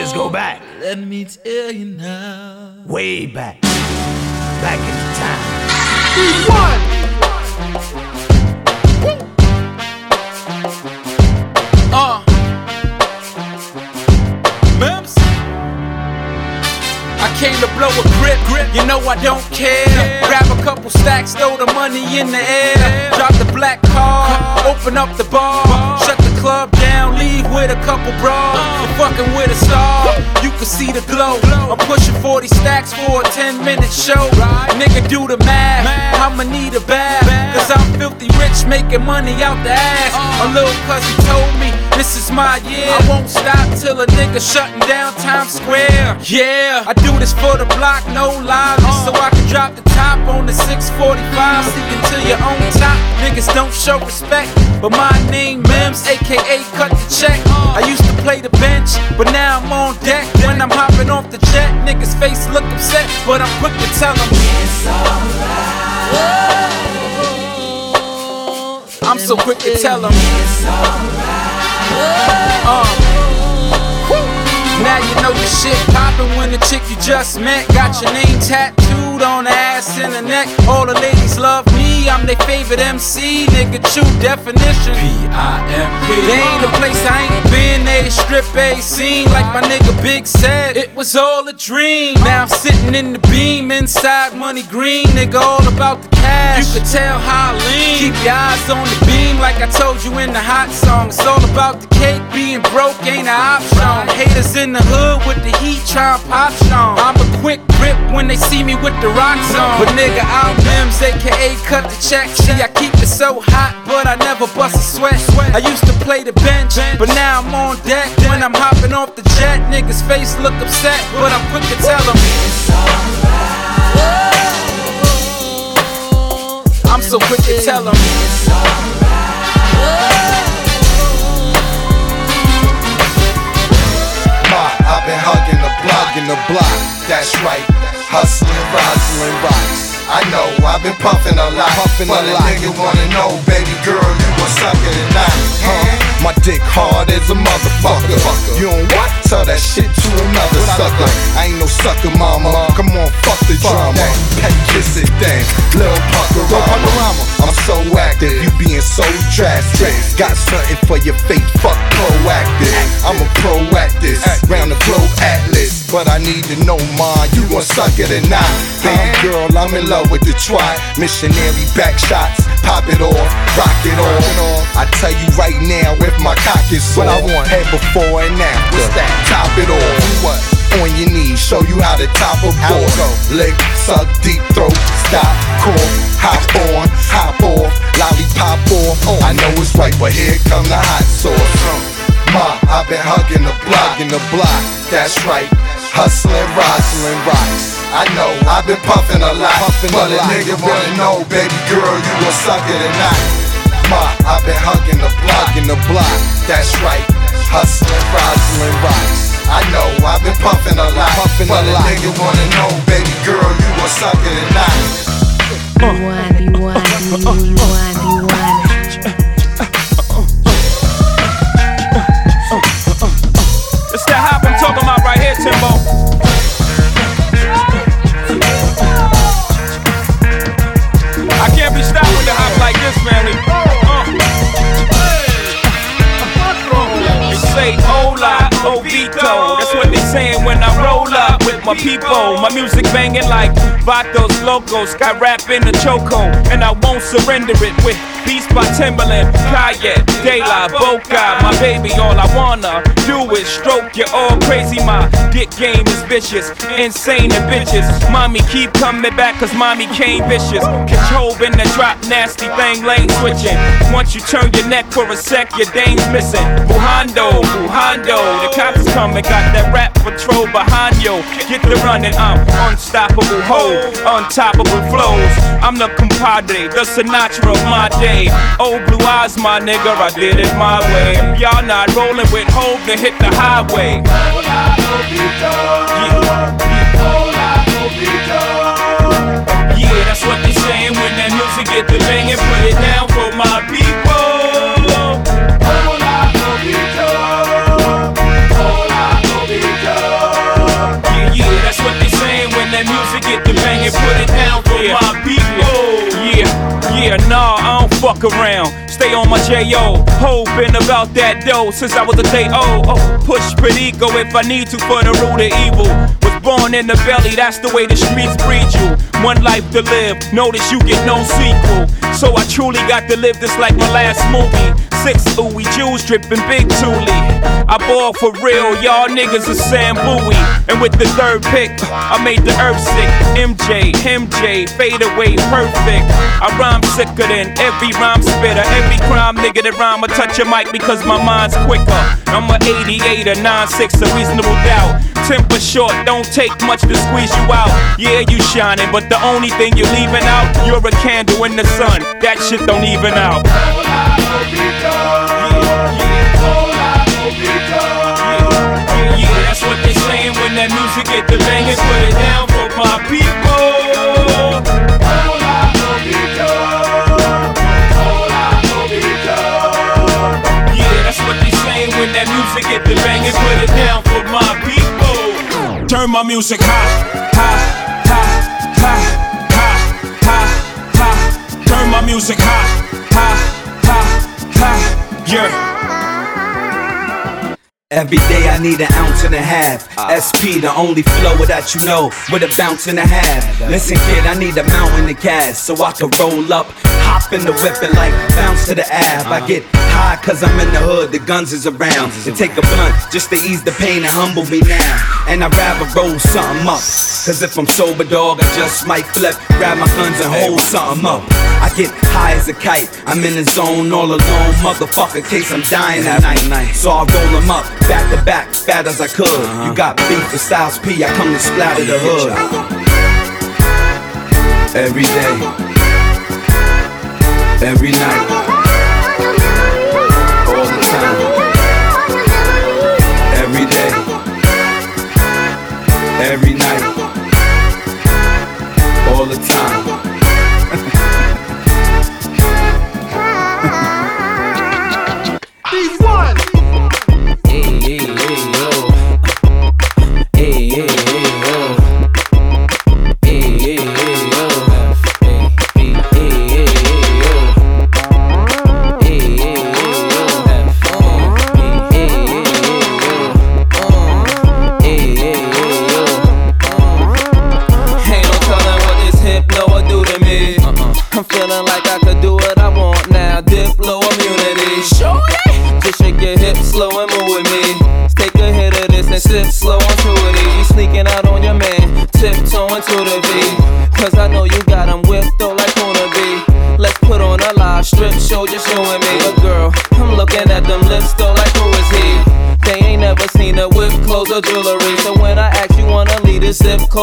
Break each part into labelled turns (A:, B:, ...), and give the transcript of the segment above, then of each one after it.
A: years go back.
B: Let me tell you now.
A: Way back. Back in time.
C: One.
B: Came to blow a grip, grip. You know I don't care. Grab a couple stacks, throw the money in the air. Drop the black car, open up the bar, shut the club down, leave with a couple bras. You're fucking with a star, you can see the glow. I'm pushing 40 stacks for a 10 minute show. Nigga, do the math. I'ma need a bath. Cause I'm filthy rich, making money out the ass. A little cousin told me this is my year. I won't stop till a nigga shutting down Times Square. Yeah, I do this for the block, no lies. Just uh. so I can drop the top on the 645. See until you're on top. Niggas don't show respect. But my name Mims, aka cut the check. I used to play the bench, but now I'm on deck. When I'm hopping off the jet, niggas face look upset. But I'm quick to tell them it's alright. I'm so quick to tell them it's alright. Now you know your shit poppin' when the chick you just met got your name tattooed on the ass and the neck. All the ladies love me, I'm their favorite MC. Nigga, true definition. P-I-M-P. There ain't a place I ain't been, they strip A scene. Like my nigga Big said, it was all a dream. Now I'm sitting in the beam inside money green. Nigga, all about the cash. You could tell how I lean. Keep your eyes on the beam, like I told you in the hot song. It's all about the cake, being broke ain't an option. Haters in the hood with the heat trying pop strong. I'm a quick grip when they see me with the rocks on. But nigga, I'm Mims, aka cut the check. See, I keep it so hot, but I never bust a sweat. I used to play the bench, but now I'm on deck. When I'm hopping off the jet, niggas' face look upset, but I'm quick to tell them. I'm so quick to tell them.
D: A but a, lot. nigga wanna know, baby girl, you gon' suck it or not? Huh? My dick hard as a motherfucker. You don't what? Tell that shit to another sucker. I ain't no sucker, mama. Come on, fuck the drama. Pet kiss it, then. Lil Puckerama. I'm so active, you being so drastic. Got something for your fate, fuck proactive. I'm a proactive, round the globe atlas. But I need to know mine, you gon' suck it or not? Baby girl, I'm in love with the try. Missionary back shots, pop it off, rock it off. I tell you right now, if my cock is sore, what I want, head before and after. What's that? Top it off. What? On your knees, show you how to top a board. Lick, suck, deep throat, stop, cough, hop on, hop off, lollipop off. Oh. I know it's right, but here come the hot sauce. Ma, I've been hugging the block, in the block. That's right, hustling, rustling rocks. I know I've been puffing a lot, puffing but a, a nigga wanna know, baby girl, you gon' suck tonight. Ma, I've been hugging the block, in the block. That's right, hustling, rustling rocks. I know I've been puffing a lot, puffing but a, a nigga wanna know, baby girl, you gon' suck tonight. or not?
E: B1, B1, B1, B1.
F: It's Timbo. I can't be stopped with a hop like this, family. Uh. They say hola, Hovito. That's what they saying when I roll up with my people. My music banging like Vatos Locos. Got rap in the choco, and I won't surrender it with Beats by Timbaland, De La Boca. My baby, all I wanna do is stroke you all crazy. My dick game is vicious, insane and bitches. Mommy keep coming back cause mommy came vicious. Control in the drop, nasty thing, lane switching. Once you turn your neck for a sec, your dame's missing. Bujando, Bujando, the cops coming, got that rap patrol behind you. Get the running, I'm unstoppable, ho, untoppable flows. I'm the compadre, the Sinatra of my day. Old oh, blue eyes, my nigga, I did it my way. Y'all not rolling with hope to hit the highway. Yeah. Yeah, that's what they saying when that music get the banging. Put it down for forget the bang and put it down for yeah. my people. Oh. Yeah, yeah, nah, I don't fuck around. Stay on my J.O. Hoping about that dough since I was a day old. Oh, push Perico if I need to for the root of evil. Was born in the belly, that's the way the streets breed you. One life to live, notice you get no sequel. So I truly got to live this like my last movie. Six ooey Jews dripping big Thule. I ball for real, y'all niggas are Sam Bowie. And with the third pick, I made the earth sick. MJ, MJ, fade away, perfect. I rhyme sicker than every rhyme spitter. Every crime nigga that rhyme, I touch a mic because my mind's quicker. I'm a 88 or 96, a reasonable doubt. Temper short, don't take much to squeeze you out. Yeah, you shining, but the only thing you're leaving out, you're a candle in the sun. That shit don't even out. Yeah, yeah, that's what they saying when that music get the. Put it down for my people. Yeah, that's what they when that music get the. Put it down for my people. Turn my music high, high, high, high, high, high, high. Turn my music high. Yeah.
A: Every day I need an ounce and a half. SP, the only flow that you know, with a bounce and a half. Listen, kid, I need a mountain of cash so I can roll up, hop in the whip and like bounce to the ab. I get high cause I'm in the hood, the guns is around. And take a blunt just to ease the pain and humble me now. And I'd rather roll something up. Cause if I'm sober, dog, I just might flip, grab my guns and hold something up. I get high as a kite, I'm in the zone all alone, motherfucker, case I'm dying at night. So I roll them up, back to back, fat as I could. You uh-huh. got beef with Styles P, I come to splatter the hood. Every day, every night, the time.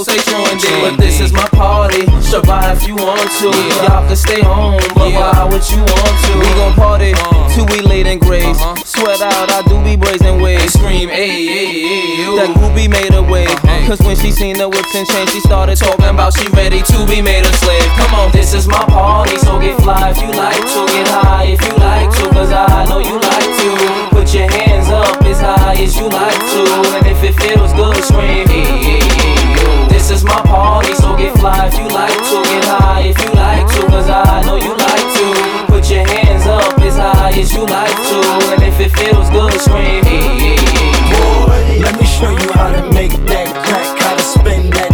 C: A sip, close, say. But this is my party, survive if you want to. Y'all can stay home, but why would you want to? We gon' party uh-huh. till we late in grace. Uh-huh. Sweat out, I do be brazen ways. Scream, ayy, ayy, ayy. That groupie made a way. Uh-huh. Cause when she seen the whips and chains, she started talking about she ready to be made a slave. Come on, this is my party, so get fly if you like to. Get high if you like to, cause I know you like to. Put your hands up as high as you like to. And if it feels good, scream. "Hey, hey, hey, yo." This is my party, so get fly if you like to. Get high if you like to, cause I know you like to. Put your hands up as high as you like to. And if it feels good, scream. "Hey, hey, hey, yo."
A: Let me show you how to make that crack, how to spend that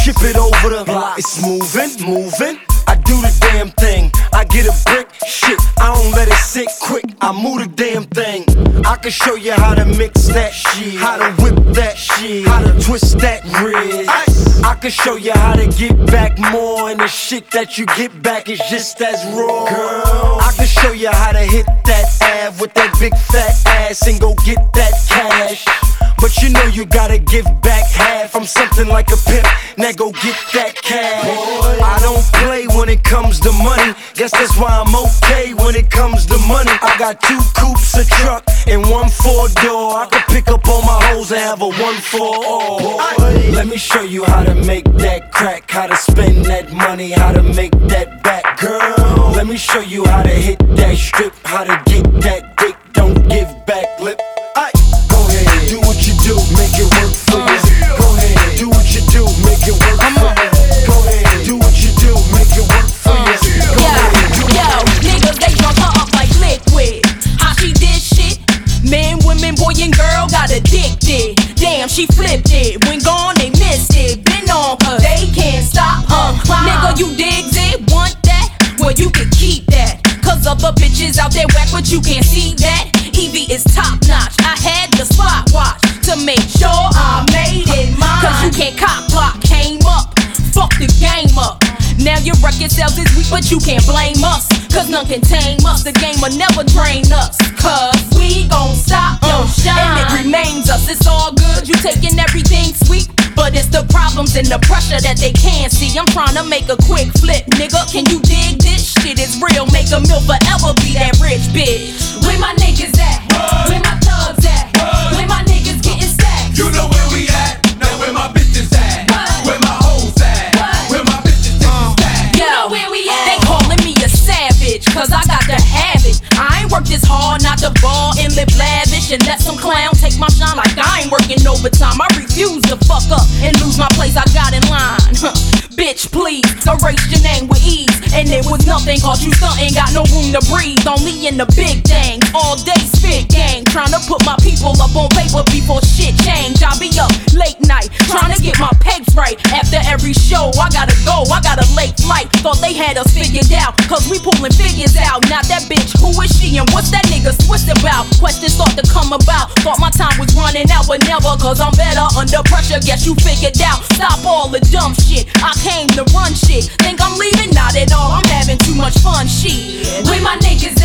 A: ship it over the block. It's moving, moving. I do the damn thing. I get a brick, shit. I don't let it sit quick. I move the damn thing. I can show you how to mix that shit, how to whip that shit, how to twist that wrist. I can show you how to get back more, and the shit that you get back is just as raw. Girl, I can show you how to hit that ab with that big fat ass and go get that cash. But you know you gotta give back half. I'm something like a pimp. Now go get that cash. I don't play when it comes to money. Guess that's why I'm okay when it comes to money. I got two coupes, a truck, and one four door. I can pick up all my hoes and have a one for all. Let me show you how to make that crack, how to spend that money, how to make that back, girl. Let me show you how to hit that strip, how to get that dick. Don't give back lip. It work for you. Go ahead, do what you do, make it work for you. Uh, Go
G: Yo,
A: ahead, do
G: yo, niggas, they drunk her up like liquid. How she did shit? Men, women, boy, and girl got addicted. Damn, she flipped it. When gone, they missed it. Been on her, they can't stop her. Nigga, you digs it? Want that? Well, you can keep that. Cause other bitches out there whack, but you can't see that. Evie is top notch. I had the spot watch to make sure I made your record sales is weak, but you can't blame us. Cause none can tame us. The game will never drain us. Cause we gon' stop uh, your shine. And it remains us. It's all good. You taking everything sweet. But it's the problems and the pressure that they can't see. I'm trying to make a quick flip, nigga. Can you dig this? Shit is real. Make a meal forever be that rich bitch. And let some clown take my shine like I ain't working overtime. I refuse to fuck up and lose my place I got in line. Bitch, please erase your name with ease. And it was nothing cause you stuntin', got no room to breathe. Only in the big thing, all day spit gang. Trying to put my people up on paper before shit change. I be up late night, trying to get my pegs right. After every show, I gotta go, I got a late flight. Thought they had us figured out, cause we pulling figures out. Now that bitch, who is she and what's that nigga twist about? Questions start to come about. Thought my time was running out, but never, cause I'm better under pressure. Guess you figured out. Stop all the dumb shit. I came to run shit. Think I'm leaving? Not at all. I'm having too much fun. Shit. Where my niggas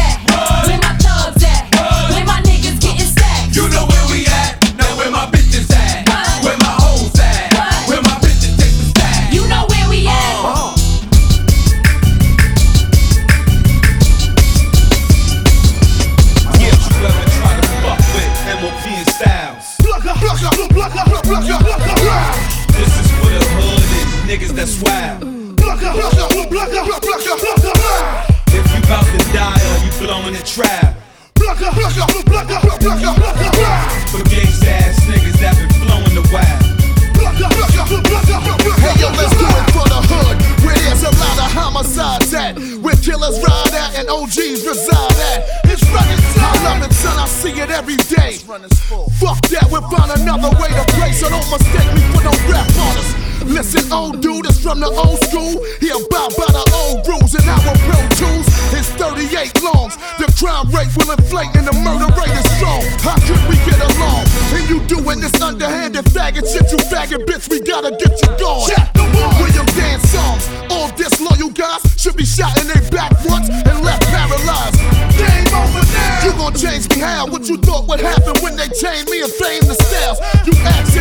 D: mistake me for no rap artist. Listen, old dude is from the old school. He about by the old rules and our pro tools. His 38 longs. The crime rate will inflate and the murder rate is strong. How could we get along? And you doing this underhanded faggot shit, you faggot bitch, we gotta get you gone. Check the one. William dance songs. All disloyal guys should be shot in their back once and left paralyzed. Game over now. You gon' change me how? What you thought would happen when they chained me and flamed the styles? You ask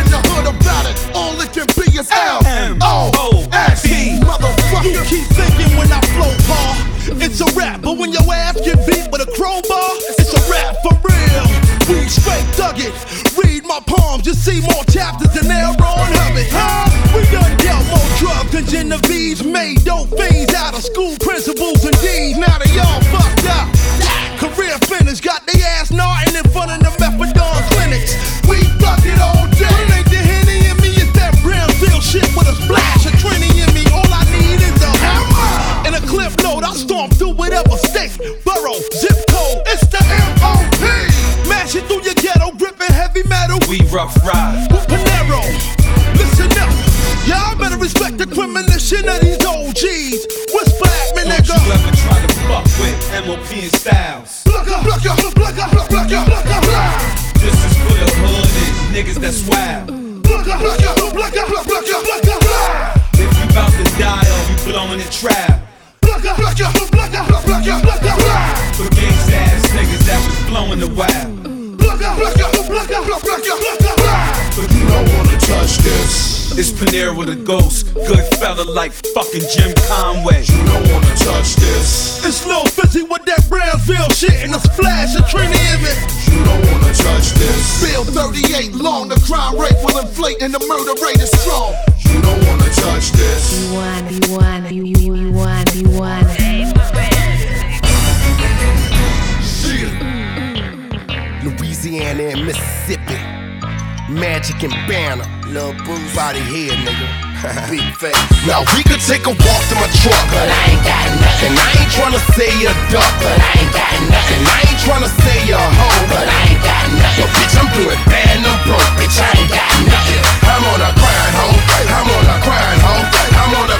H: Made
I: niggas that's wild. If you bout to die or you blowing the trap. For gangs ass niggas that was blowing the wild. But you don't wanna touch this. It's Panera with a ghost. Good fella like fucking Jim Conway.
D: You don't wanna touch this.
H: It's Lil Fizzy with that Brownsville shit and a splash of Trini Image.
D: You don't wanna touch this.
H: Bill 38 long, the crime rate will inflate and the murder rate is strong.
D: You don't wanna touch this.
E: You want, you want, you, you, you want, you want.
J: Louisiana and Mississippi. Magic and banner. Lil Bruce body head, nigga. Big face. Now we could take a walk to my truck, but I ain't got nothing. I ain't tryna say a duck, but I ain't got nothing. I ain't tryna say a hoe, but I ain't got nothing. But bitch, I'm doing bad and I'm broke, bitch. I ain't got nothing. I'm on a grind, hoe. I'm on a grind, hoe. I'm on a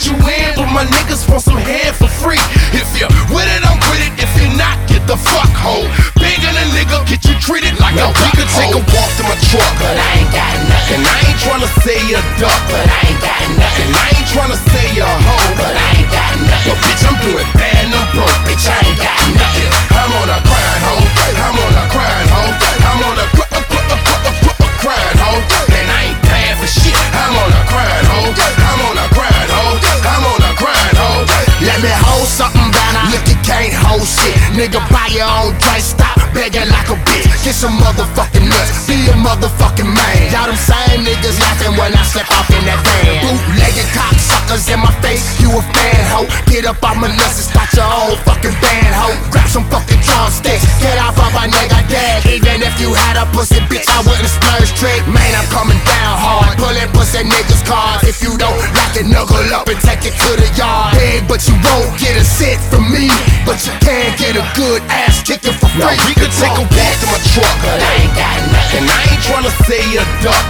J: I get you in, but my niggas want some head for free. If you're with it, I'm with it. If you're not, get the fuck home. Bigger than nigga, get you treated like a we could take a walk to my truck, but I ain't got nothing. And I ain't tryna say a duck, but I ain't got nothing. And I ain't tryna say a hoe, but I ain't got nothing. But bitch, I'm doing Nigga, buy your own drink. Stop begging like a bitch. Get some motherfucking nuts. Be a motherfucking man. Y'all them same niggas laughing when I step off in that van. Bootlegging cocksuckers in my face. You a fan, hoe. Get up on my nuts and start your own fucking band, hoe. Grab some fucking drumsticks. Get off of my nigga dead. Even if you had a pussy bitch, I wouldn't splurge trick. Man, I'm coming down hard. Pulling pussy niggas cards. If you don't like it, knuckle up and take it to the yard. Big, but you won't get a cent from me. But you can get a good ass kicking for free. Now we could take a walk to my truck, I ain't got nothing. I ain't tryna say a duck,